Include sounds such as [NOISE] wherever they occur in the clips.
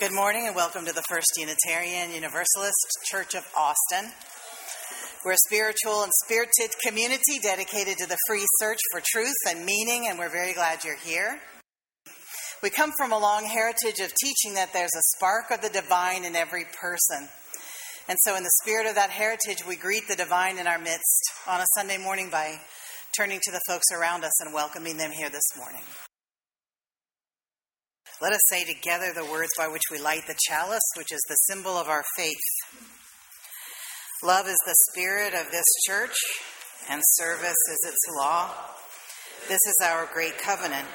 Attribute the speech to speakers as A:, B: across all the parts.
A: Good morning and welcome to the First Unitarian Universalist Church of Austin. We're a spiritual and spirited community dedicated to the free search for truth and meaning, and we're very glad you're here. We come from a long heritage of teaching that there's a spark of the divine in every person. And so, in the spirit of that heritage, we greet the divine in our midst on a Sunday morning by turning to the folks around us and welcoming them here this morning. Let us say together the words by which we light the chalice, which is the symbol of our faith. Love is the spirit of this church, and service is its law. This is our great covenant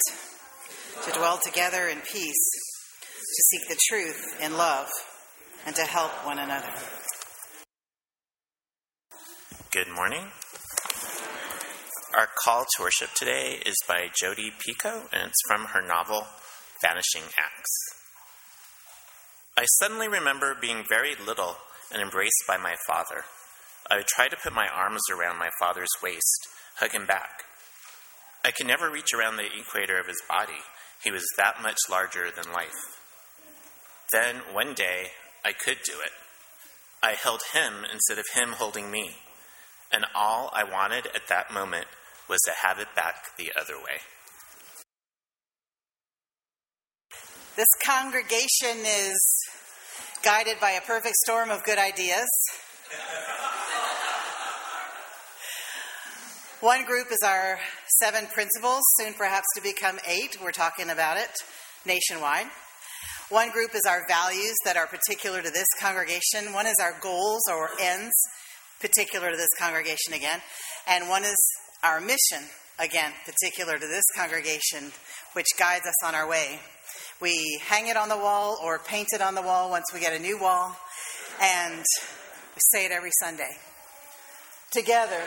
A: to dwell together in peace, to seek the truth in love, and to help one another.
B: Good morning. Our call to worship today is by Jodi Picoult, and it's from her novel Vanishing Acts. I suddenly remember being very little and embraced by my father. I would try to put my arms around my father's waist, hug him back. I could never reach around the equator of his body. He was that much larger than life. Then, one day, I could do it. I held him instead of him holding me. And all I wanted at that moment was to have it back the other way.
A: This congregation is guided by a perfect storm of good ideas. One group is our seven principles, soon perhaps to become eight. We're talking about it nationwide. One group is our values that are particular to this congregation. One is our goals or ends, particular to this congregation again. And one is our mission, again, particular to this congregation, which guides us on our way. We hang it on the wall or paint it on the wall once we get a new wall, and we say it every Sunday. Together,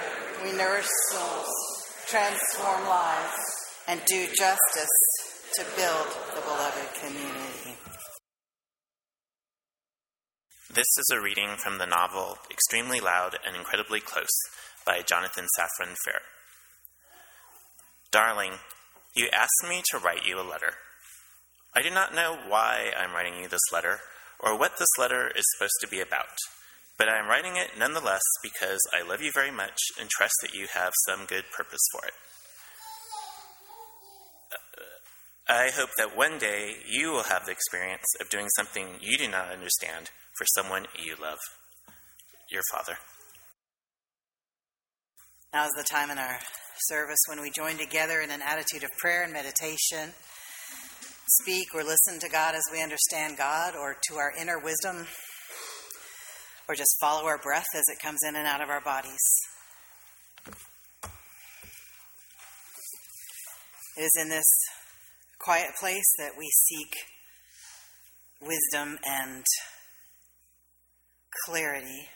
A: we nourish souls, transform lives, and do justice to build the beloved community.
B: This is a reading from the novel Extremely Loud and Incredibly Close by Jonathan Safran Foer. Darling, you asked me to write you a letter. I do not know why I'm writing you this letter or what this letter is supposed to be about, but I am writing it nonetheless because I love you very much and trust that you have some good purpose for it. Uh, I hope that one day you will have the experience of doing something you do not understand for someone you love. Your Father.
A: Now is the time in our service when we join together in an attitude of prayer and meditation speak or listen to God as we understand God or to our inner wisdom or just follow our breath as it comes in and out of our bodies. It is in this quiet place that we seek wisdom and clarity.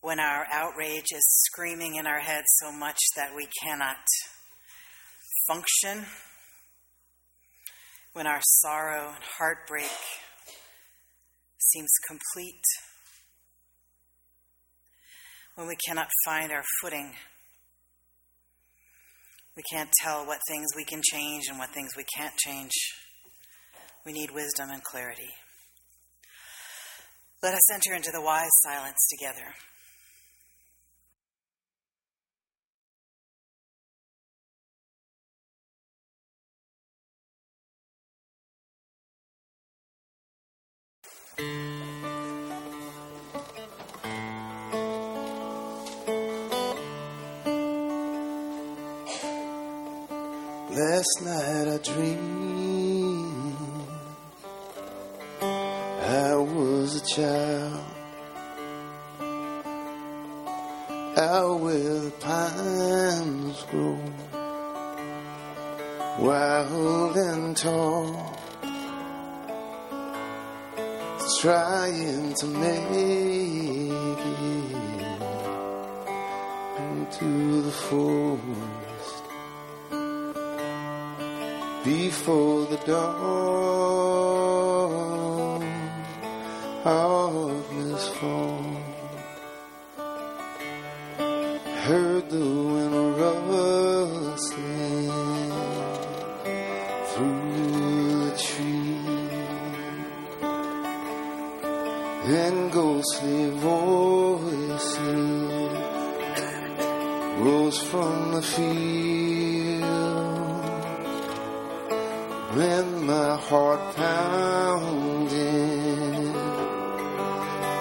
A: When our outrage is screaming in our heads so much that we cannot function, when our sorrow and heartbreak seems complete, when we cannot find our footing, we can't tell what things we can change and what things we can't change. We need wisdom and clarity. Let us enter into the wise silence together.
C: Last night I dreamed I was a child out where the pines grow wild and tall trying to make it into the forest before the dawn of this fall. Heard the Feel when my heart pounding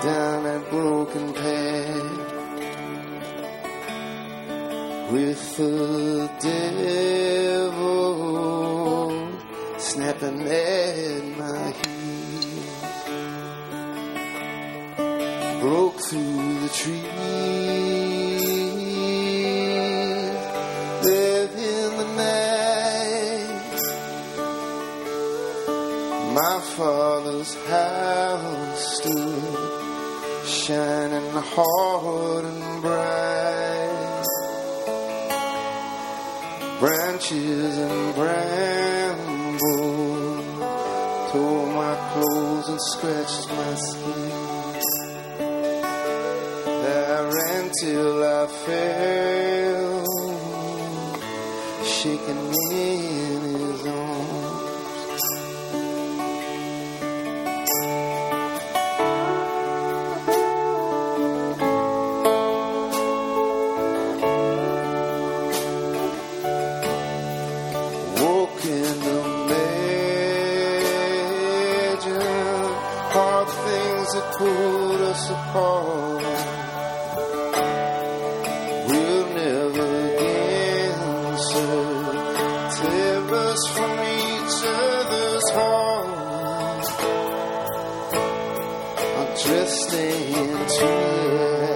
C: down that broken path with the devil snapping at Israel's house stood, shining hard and bright. Branches and brambles tore my clothes and scratched my skin. I ran till I fell, shaking me. drifting into it.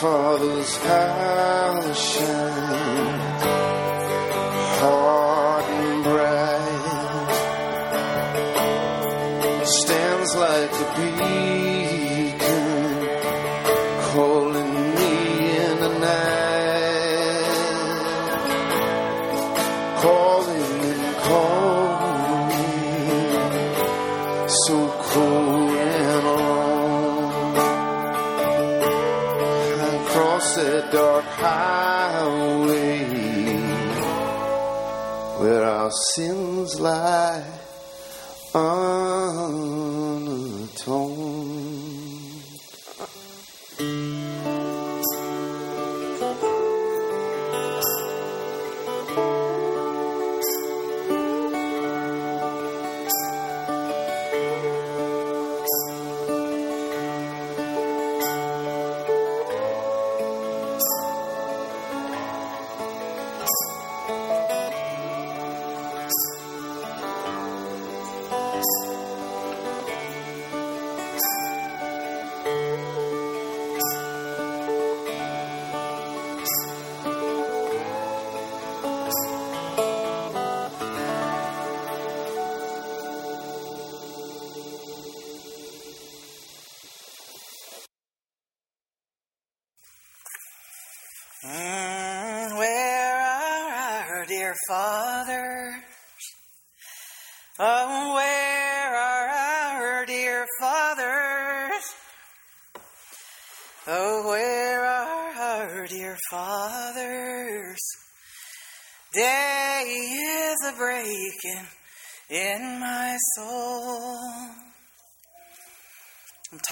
C: Father's house shines.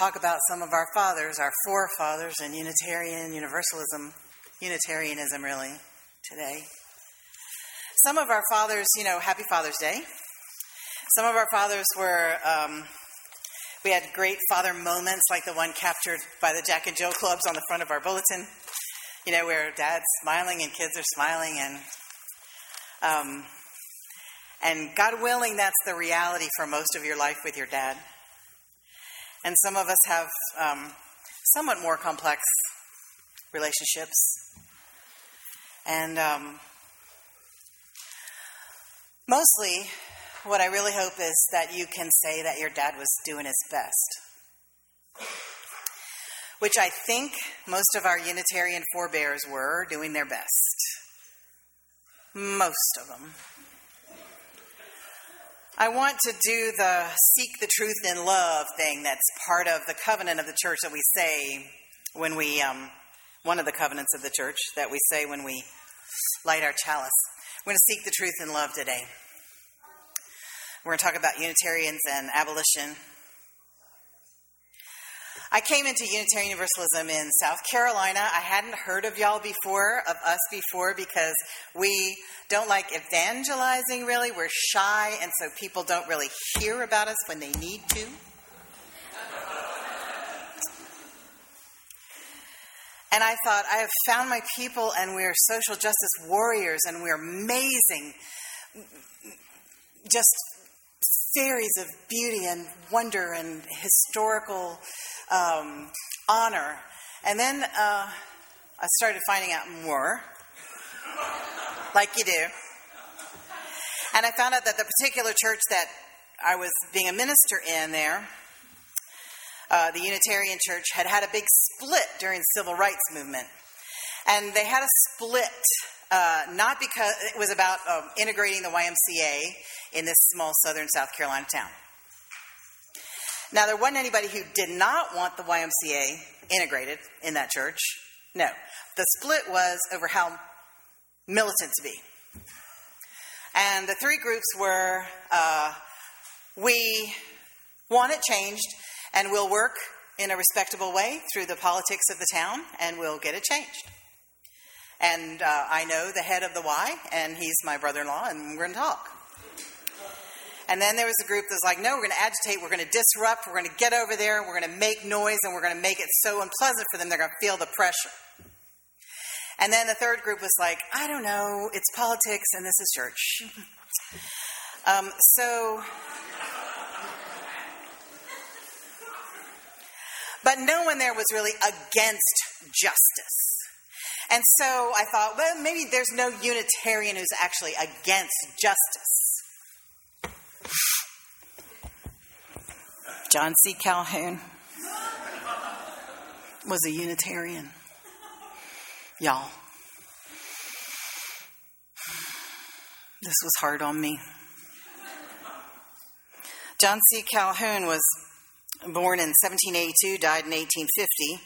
A: Talk about some of our fathers, our forefathers in Unitarian Universalism, Unitarianism, really, today. Some of our fathers, you know, Happy Father's Day. Some of our fathers were, um, we had great father moments like the one captured by the Jack and Jill clubs on the front of our bulletin, you know, where dad's smiling and kids are smiling and, um, and God willing, that's the reality for most of your life with your dad. And some of us have um, somewhat more complex relationships. And um, mostly, what I really hope is that you can say that your dad was doing his best. Which I think most of our Unitarian forebears were doing their best. Most of them. I want to do the seek the truth in love thing that's part of the covenant of the church that we say when we, um, one of the covenants of the church that we say when we light our chalice. We're going to seek the truth in love today. We're going to talk about Unitarians and abolition. I came into Unitarian Universalism in South Carolina. I hadn't heard of y'all before, of us before, because we don't like evangelizing really. We're shy, and so people don't really hear about us when they need to. And I thought, I have found my people, and we are social justice warriors, and we're amazing. Just series of beauty and wonder and historical um, honor. And then uh, I started finding out more, like you do. And I found out that the particular church that I was being a minister in there, uh, the Unitarian Church, had had a big split during the civil rights movement. And they had a split uh, not because it was about um, integrating the YMCA in this small southern South Carolina town. Now, there wasn't anybody who did not want the YMCA integrated in that church. No. The split was over how militant to be. And the three groups were uh, we want it changed, and we'll work in a respectable way through the politics of the town, and we'll get it changed. And uh, I know the head of the Y, and he's my brother in law, and we're going to talk. And then there was a group that was like, no, we're going to agitate, we're going to disrupt, we're going to get over there, we're going to make noise, and we're going to make it so unpleasant for them, they're going to feel the pressure. And then the third group was like, I don't know, it's politics, and this is church. [LAUGHS] um, so. But no one there was really against justice. And so I thought, well, maybe there's no Unitarian who's actually against justice. John C. Calhoun was a Unitarian. Y'all. This was hard on me. John C. Calhoun was born in 1782, died in 1850.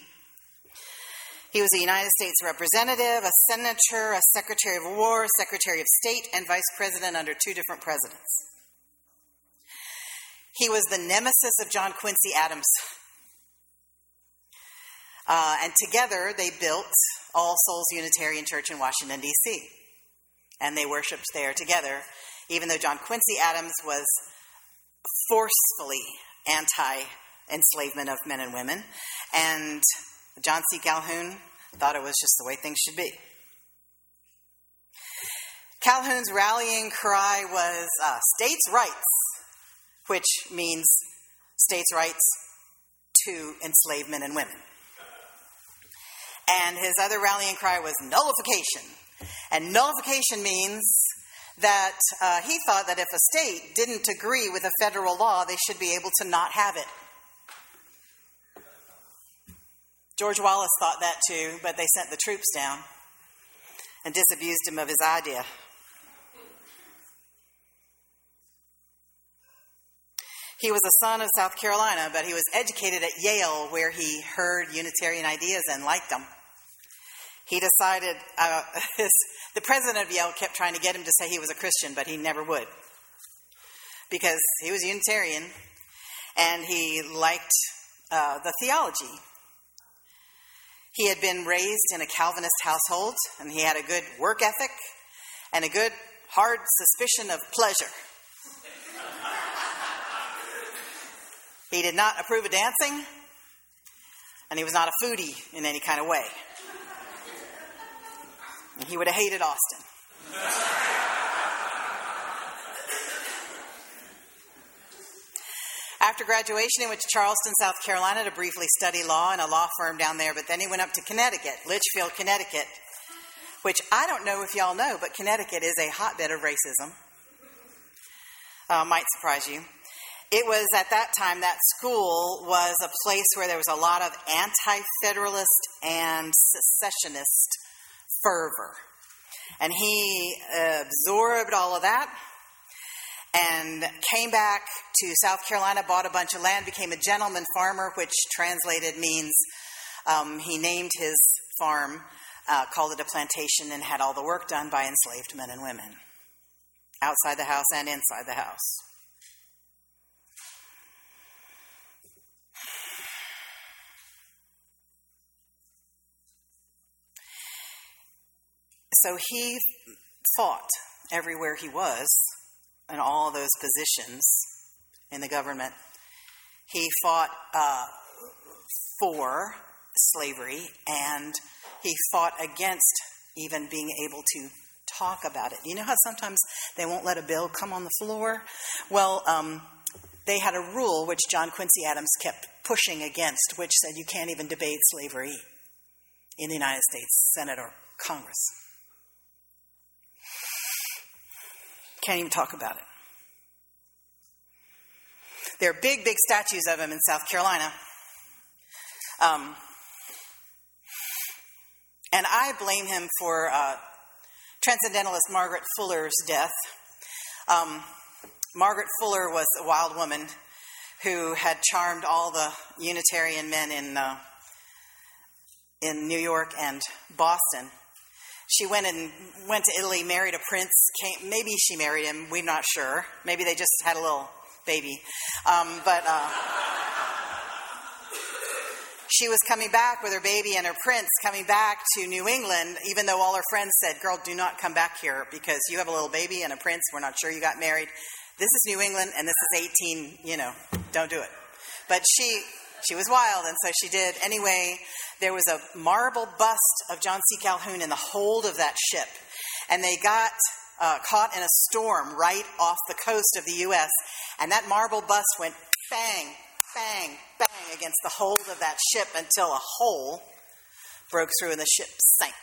A: He was a United States representative, a senator, a secretary of war, secretary of state, and vice president under two different presidents. He was the nemesis of John Quincy Adams. Uh, and together they built All Souls Unitarian Church in Washington, D.C. And they worshiped there together, even though John Quincy Adams was forcefully anti enslavement of men and women. And John C. Calhoun thought it was just the way things should be. Calhoun's rallying cry was uh, states' rights, which means states' rights to enslave men and women. And his other rallying cry was nullification. And nullification means that uh, he thought that if a state didn't agree with a federal law, they should be able to not have it. George Wallace thought that too, but they sent the troops down and disabused him of his idea. He was a son of South Carolina, but he was educated at Yale, where he heard Unitarian ideas and liked them. He decided, uh, [LAUGHS] his, the president of Yale kept trying to get him to say he was a Christian, but he never would. Because he was Unitarian and he liked uh, the theology. He had been raised in a Calvinist household, and he had a good work ethic and a good hard suspicion of pleasure. He did not approve of dancing, and he was not a foodie in any kind of way. And he would have hated Austin. After graduation, he went to Charleston, South Carolina to briefly study law in a law firm down there, but then he went up to Connecticut, Litchfield, Connecticut, which I don't know if y'all know, but Connecticut is a hotbed of racism. Uh, might surprise you. It was at that time that school was a place where there was a lot of anti federalist and secessionist fervor. And he absorbed all of that and came back to South Carolina, bought a bunch of land, became a gentleman farmer, which translated means um, he named his farm, uh, called it a plantation, and had all the work done by enslaved men and women, outside the house and inside the house. So he fought everywhere he was in all those positions in the government. He fought uh, for slavery and he fought against even being able to talk about it. You know how sometimes they won't let a bill come on the floor? Well, um, they had a rule which John Quincy Adams kept pushing against, which said you can't even debate slavery in the United States Senate or Congress. Can't even talk about it. There are big, big statues of him in South Carolina. Um, and I blame him for uh, transcendentalist Margaret Fuller's death. Um, Margaret Fuller was a wild woman who had charmed all the Unitarian men in, uh, in New York and Boston. She went and went to Italy, married a prince. Came, maybe she married him. We're not sure. Maybe they just had a little baby. Um, but uh, she was coming back with her baby and her prince coming back to New England, even though all her friends said, Girl, do not come back here because you have a little baby and a prince. We're not sure you got married. This is New England and this is 18, you know, don't do it. But she. She was wild, and so she did. Anyway, there was a marble bust of John C. Calhoun in the hold of that ship, and they got uh, caught in a storm right off the coast of the U.S., and that marble bust went bang, bang, bang against the hold of that ship until a hole broke through and the ship sank.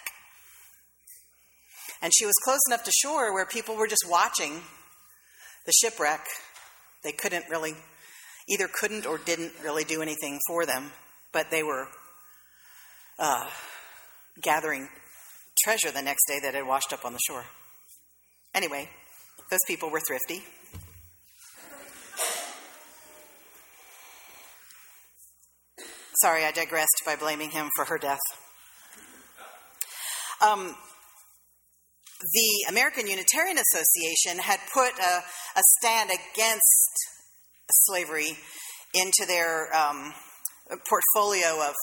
A: And she was close enough to shore where people were just watching the shipwreck. They couldn't really, either couldn't or didn't really do anything for them, but they were uh, gathering treasure the next day that had washed up on the shore. Anyway, those people were thrifty. Sorry, I digressed by blaming him for her death. Um, the American Unitarian Association had put a, a stand against slavery into their um, portfolio of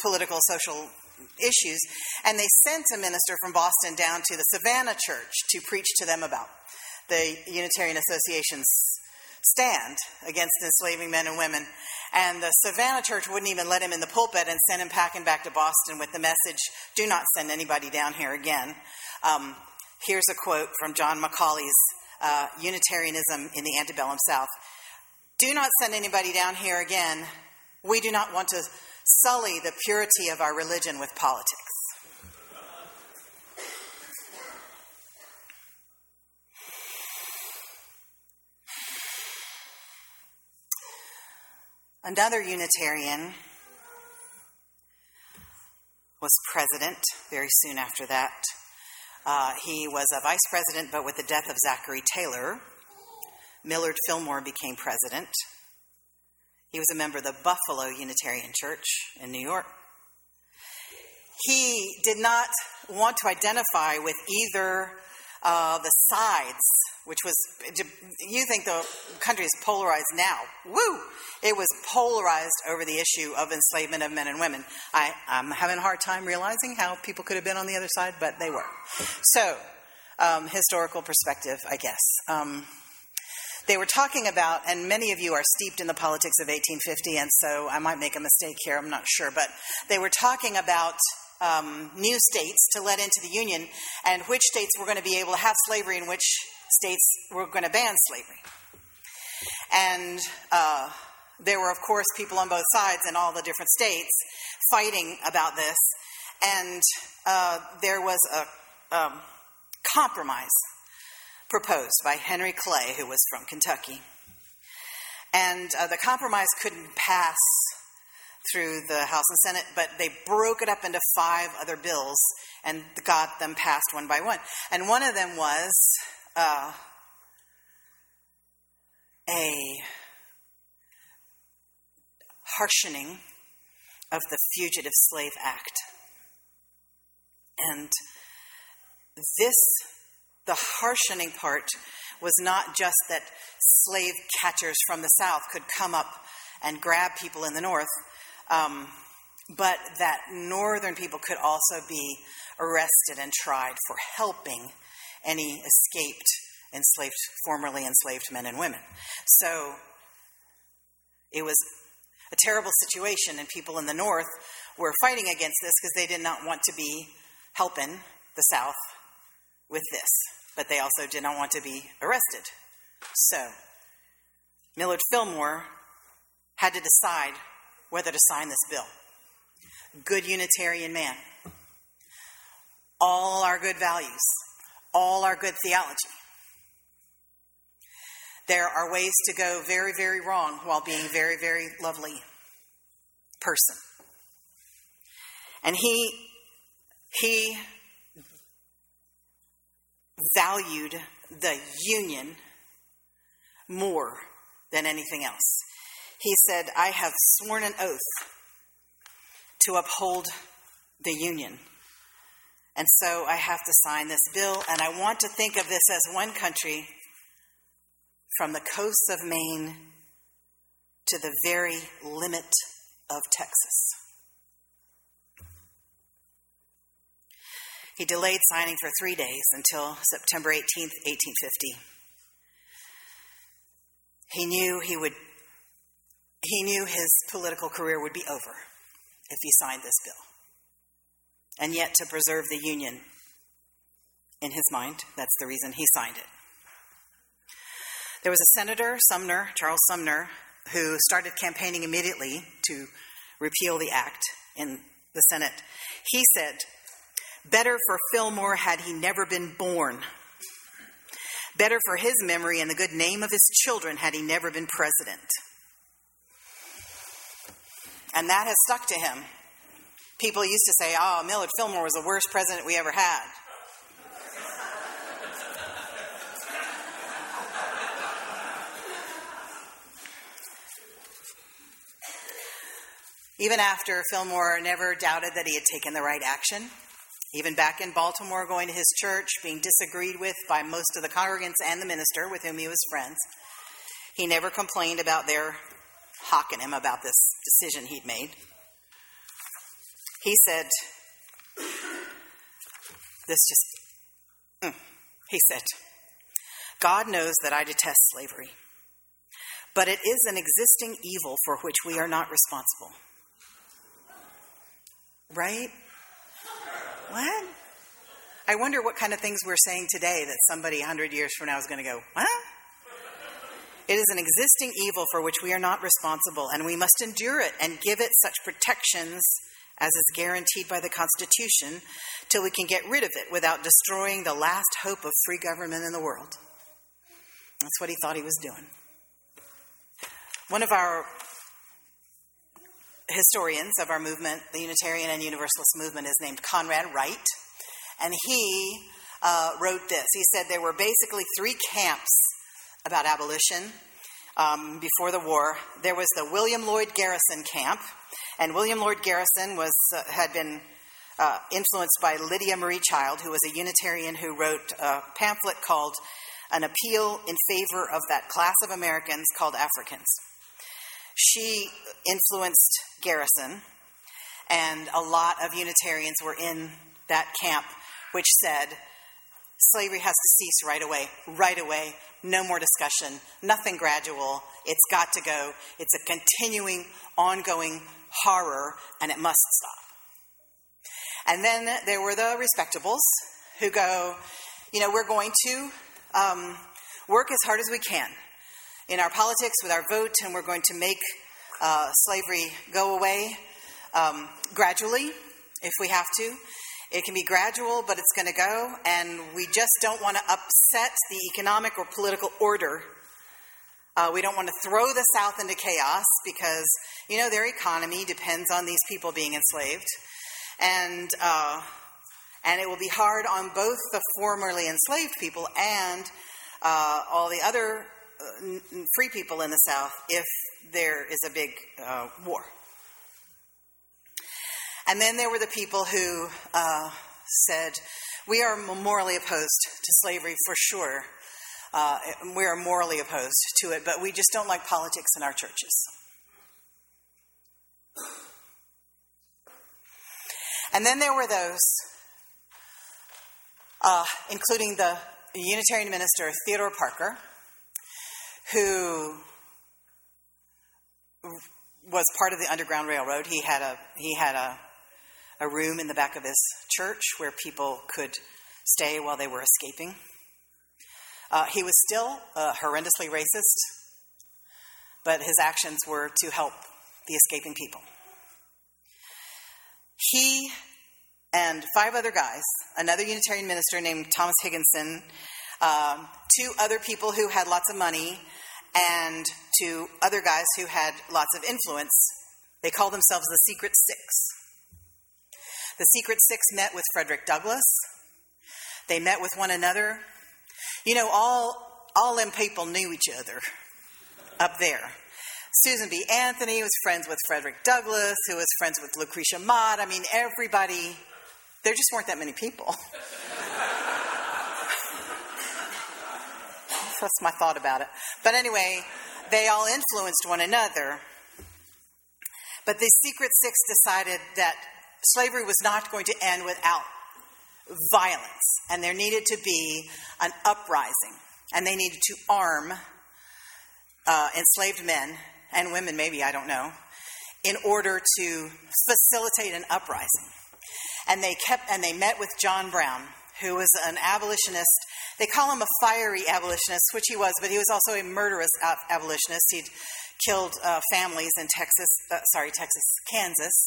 A: political, social issues, and they sent a minister from Boston down to the Savannah Church to preach to them about the Unitarian Association's stand against enslaving men and women. And the Savannah church wouldn't even let him in the pulpit and sent him packing back to Boston with the message do not send anybody down here again. Um, here's a quote from John Macaulay's uh, Unitarianism in the Antebellum South Do not send anybody down here again. We do not want to sully the purity of our religion with politics. Another Unitarian was president very soon after that. Uh, he was a vice president, but with the death of Zachary Taylor, Millard Fillmore became president. He was a member of the Buffalo Unitarian Church in New York. He did not want to identify with either uh, the sides which was, you think the country is polarized now. Woo! It was polarized over the issue of enslavement of men and women. I, I'm having a hard time realizing how people could have been on the other side, but they were. So, um, historical perspective, I guess. Um, they were talking about, and many of you are steeped in the politics of 1850, and so I might make a mistake here, I'm not sure, but they were talking about um, new states to let into the Union and which states were going to be able to have slavery and which states were going to ban slavery. And uh, there were, of course, people on both sides in all the different states fighting about this. And uh, there was a um, compromise proposed by Henry Clay, who was from Kentucky. And uh, the compromise couldn't pass through the House and Senate, but they broke it up into five other bills and got them passed one by one. And one of them was uh, a harshening of the Fugitive Slave Act. And this, the harshening part, was not just that slave catchers from the South could come up and grab people in the North, um, but that Northern people could also be arrested and tried for helping any escaped enslaved, formerly enslaved men and women. So it was a terrible situation, and people in the North were fighting against this because they did not want to be helping the South with this, but they also did not want to be arrested. So Millard Fillmore had to decide whether to sign this bill. Good Unitarian man. All our good values, all our good theology. There are ways to go very, very wrong while being very, very lovely person. And he he valued the union more than anything else. He said, I have sworn an oath to uphold the union. And so I have to sign this bill, and I want to think of this as one country from the coasts of Maine to the very limit of Texas. He delayed signing for three days until September 18th, 1850. He knew he would he knew his political career would be over if he signed this bill. And yet to preserve the union in his mind, that's the reason he signed it. There was a senator, Sumner, Charles Sumner, who started campaigning immediately to repeal the act in the Senate. He said, Better for Fillmore had he never been born. Better for his memory and the good name of his children had he never been president. And that has stuck to him. People used to say, oh, Millard Fillmore was the worst president we ever had. Even after Fillmore never doubted that he had taken the right action, even back in Baltimore, going to his church, being disagreed with by most of the congregants and the minister with whom he was friends, he never complained about their hawking him about this decision he'd made. He said, This just, mm. he said, God knows that I detest slavery, but it is an existing evil for which we are not responsible. Right? What? I wonder what kind of things we're saying today that somebody 100 years from now is going to go, What? It is an existing evil for which we are not responsible, and we must endure it and give it such protections as is guaranteed by the Constitution till we can get rid of it without destroying the last hope of free government in the world. That's what he thought he was doing. One of our historians of our movement, the Unitarian and Universalist movement, is named Conrad Wright, and he uh, wrote this. He said there were basically three camps about abolition um, before the war. There was the William Lloyd Garrison camp, and William Lloyd Garrison was uh, had been uh, influenced by Lydia Maria Child, who was a Unitarian who wrote a pamphlet called an appeal in favor of that class of Americans called Africans. She influenced Garrison, and a lot of Unitarians were in that camp, which said slavery has to cease right away, right away, no more discussion, nothing gradual. It's got to go. It's a continuing, ongoing horror, and it must stop. And then there were the respectables who go, you know, we're going to um, work as hard as we can in our politics with our vote, and we're going to make uh, slavery go away um, gradually if we have to. It can be gradual, but it's going to go, and we just don't want to upset the economic or political order. Uh, we don't want to throw the South into chaos because, you know, their economy depends on these people being enslaved. And, uh, and it will be hard on both the formerly enslaved people and uh, all the other free people in the South if there is a big uh, war. And then there were the people who uh, said, We are morally opposed to slavery for sure. Uh, we are morally opposed to it, but we just don't like politics in our churches. And then there were those, uh, including the Unitarian minister Theodore Parker, who was part of the Underground Railroad. He had a he had a a room in the back of his church where people could stay while they were escaping. Uh, he was still uh, horrendously racist, but his actions were to help the escaping people. He and five other guys, another Unitarian minister named Thomas Higginson, um, two other people who had lots of money, and to other guys who had lots of influence. They called themselves the Secret Six. The Secret Six met with Frederick Douglass. They met with one another. You know, all, all them people knew each other up there. Susan B. Anthony was friends with Frederick Douglass, who was friends with Lucretia Mott. I mean, everybody, there just weren't that many people. [LAUGHS] That's my thought about it. But anyway, they all influenced one another. But the Secret Six decided that slavery was not going to end without violence, and there needed to be an uprising, and they needed to arm uh, enslaved men and women, maybe, I don't know, in order to facilitate an uprising. And they kept and they met with John Brown, who was an abolitionist. They call him a fiery abolitionist, which he was, but he was also a murderous abolitionist. He'd killed uh, families in Texas, uh, sorry, Texas, Kansas,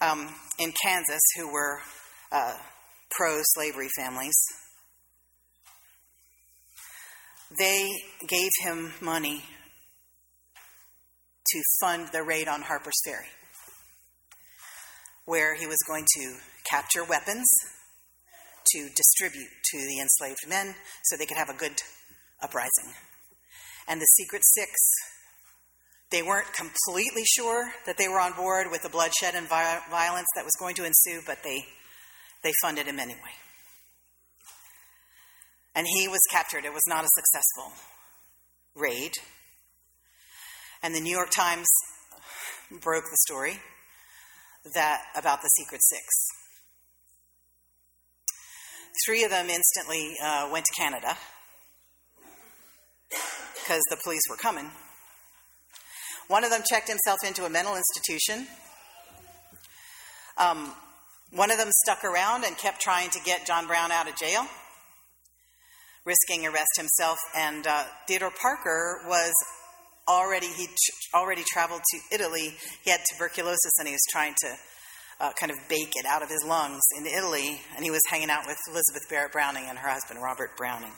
A: um, in Kansas who were uh, pro slavery families. They gave him money to fund the raid on Harper's Ferry, where he was going to capture weapons to distribute to the enslaved men so they could have a good uprising. And the Secret Six they weren't completely sure that they were on board with the bloodshed and violence that was going to ensue, but they, they funded him anyway. And he was captured. It was not a successful raid. And the New York Times broke the story that about the Secret Six. Three of them instantly uh, went to Canada because the police were coming. One of them checked himself into a mental institution. Um, one of them stuck around and kept trying to get John Brown out of jail, risking arrest himself. And uh, Theodore Parker was already he tr- already traveled to Italy. He had tuberculosis, and he was trying to uh, kind of bake it out of his lungs in Italy. And he was hanging out with Elizabeth Barrett Browning and her husband Robert Browning.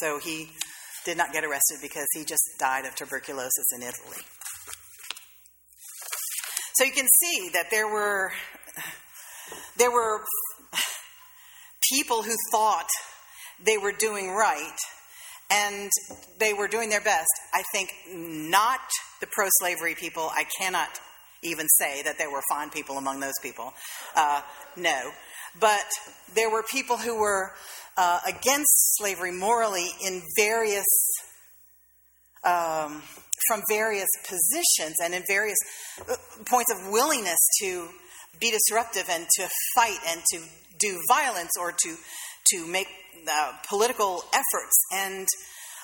A: So he did not get arrested because he just died of tuberculosis in Italy. So you can see that there were there were people who thought they were doing right and they were doing their best. I think not the pro slavery people. I cannot even say that there were fine people among those people. Uh, no. but there were people who were uh, against slavery morally in various um, from various positions and in various uh, points of willingness to be disruptive and to fight and to do violence or to to make uh, political efforts. And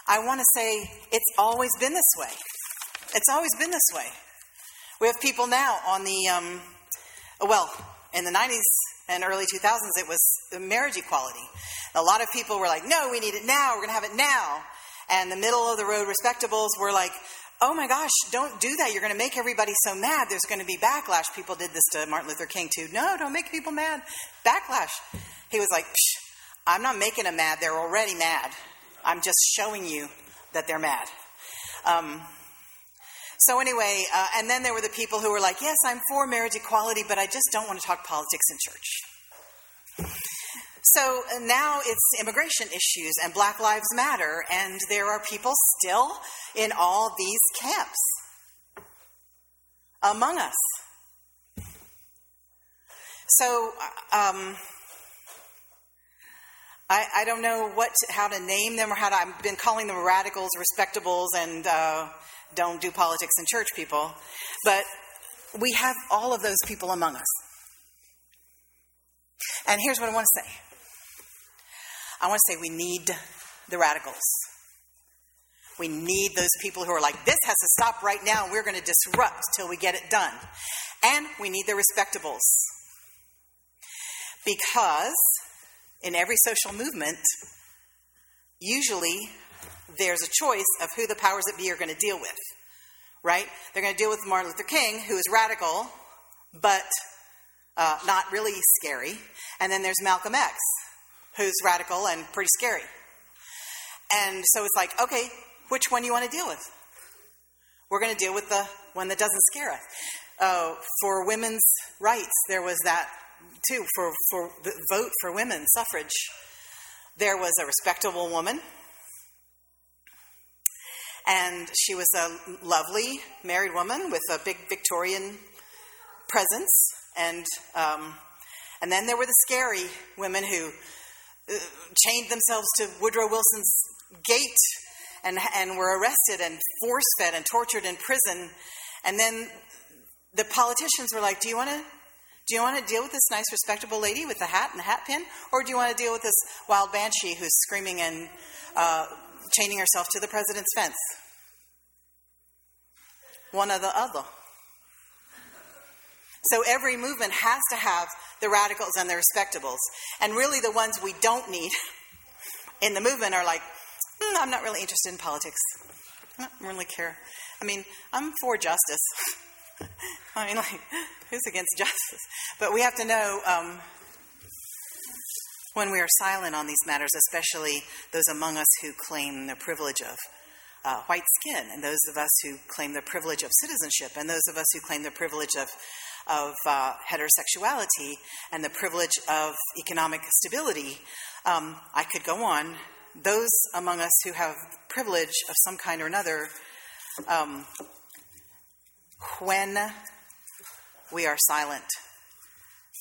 A: I want to say it's always been this way. It's always been this way. We have people now on the um, well in the 90s and early 2000s. It was the marriage equality. A lot of people were like, "No, we need it now. We're going to have it now." And the middle of the road respectables were like, oh my gosh, don't do that. You're going to make everybody so mad. There's going to be backlash. People did this to Martin Luther King too. No, don't make people mad. Backlash. He was like, I'm not making them mad. They're already mad. I'm just showing you that they're mad. Um, so, anyway, uh, and then there were the people who were like, yes, I'm for marriage equality, but I just don't want to talk politics in church. So uh, now it's immigration issues and Black Lives Matter, and there are people still in all these camps among us. So um, I, I, don't know what how to name them or how to. I've been calling them radicals, respectables, and uh, don't do politics in church people, but we have all of those people among us. And here's what I want to say. I want to say we need the radicals. We need those people who are like, this has to stop right now, we're going to disrupt till we get it done. And we need the respectables. Because in every social movement, usually there's a choice of who the powers that be are going to deal with, right? They're going to deal with Martin Luther King, who is radical, but uh, not really scary. And then there's Malcolm X, who's radical and pretty scary. And so it's like, okay, which one do you want to deal with? We're going to deal with the one that doesn't scare us. Uh, for women's rights, there was that too. For, for the vote for women, suffrage, there was a respectable woman. And she was a lovely married woman with a big Victorian presence. And, um, and then there were the scary women who uh, chained themselves to Woodrow Wilson's gate and, and were arrested and force fed and tortured in prison. And then the politicians were like, Do you want to? Do you want to deal with this nice, respectable lady with the hat and the hat pin? Or do you want to deal with this wild banshee who's screaming and uh, chaining herself to the president's fence? One or the other. So every movement has to have the radicals and the respectables. And really, the ones we don't need in the movement are like, mm, I'm not really interested in politics. I don't really care. I mean, I'm for justice. [LAUGHS] I mean, like, who's against justice? But we have to know um, when we are silent on these matters, especially those among us who claim the privilege of uh, white skin, and those of us who claim the privilege of citizenship, and those of us who claim the privilege of of uh, heterosexuality and the privilege of economic stability. Um, I could go on. Those among us who have privilege of some kind or another, um, when we are silent,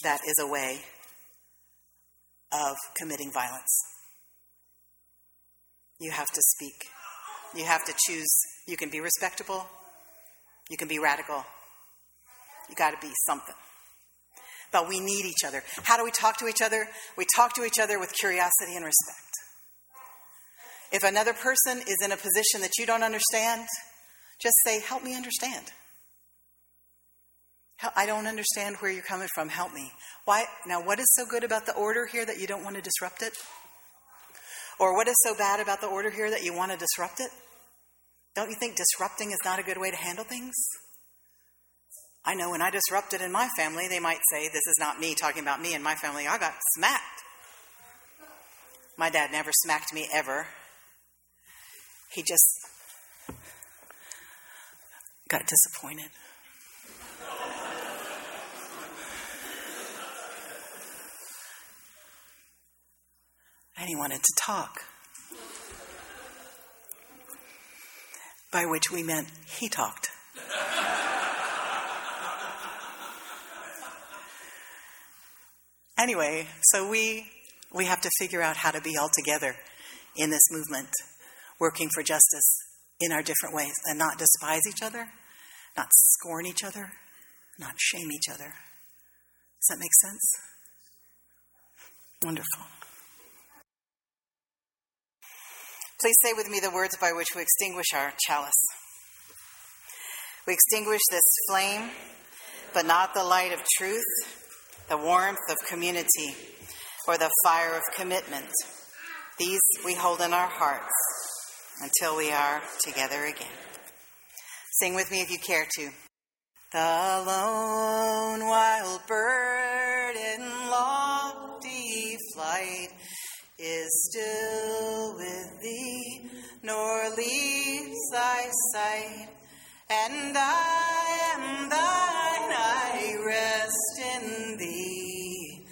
A: that is a way of committing violence. You have to speak. You have to choose. You can be respectable. You can be radical. You got to be something. But we need each other. How do we talk to each other? We talk to each other with curiosity and respect. If another person is in a position that you don't understand, just say, Help me understand. I don't understand where you're coming from. Help me. Why? Now, what is so good about the order here that you don't want to disrupt it? Or what is so bad about the order here that you want to disrupt it? Don't you think disrupting is not a good way to handle things? I know when I disrupted in my family, they might say, This is not me talking about me and my family. I got smacked. My dad never smacked me ever. He just got disappointed. And he wanted to talk. By which we meant he talked. anyway, so we we have to figure out how to be all together in this movement, working for justice in our different ways, and not despise each other, not scorn each other, not shame each other. Does that make sense? Wonderful. Please say with me the words by which we extinguish our chalice. We extinguish this flame, but not the light of truth, the warmth of community, or the fire of commitment. These we hold in our hearts until we are together again. Sing with me if you care to. The lone wild bird still with thee, nor leaves thy sight. And I am thine, I rest in thee.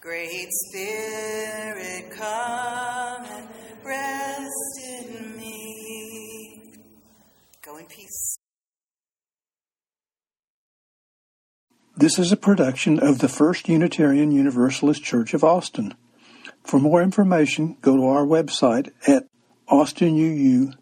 A: Great Spirit, come and rest in me. Go in peace.
D: This is a production of the First Unitarian Universalist Church of Austin. For more information, go to our website at austinuu.org.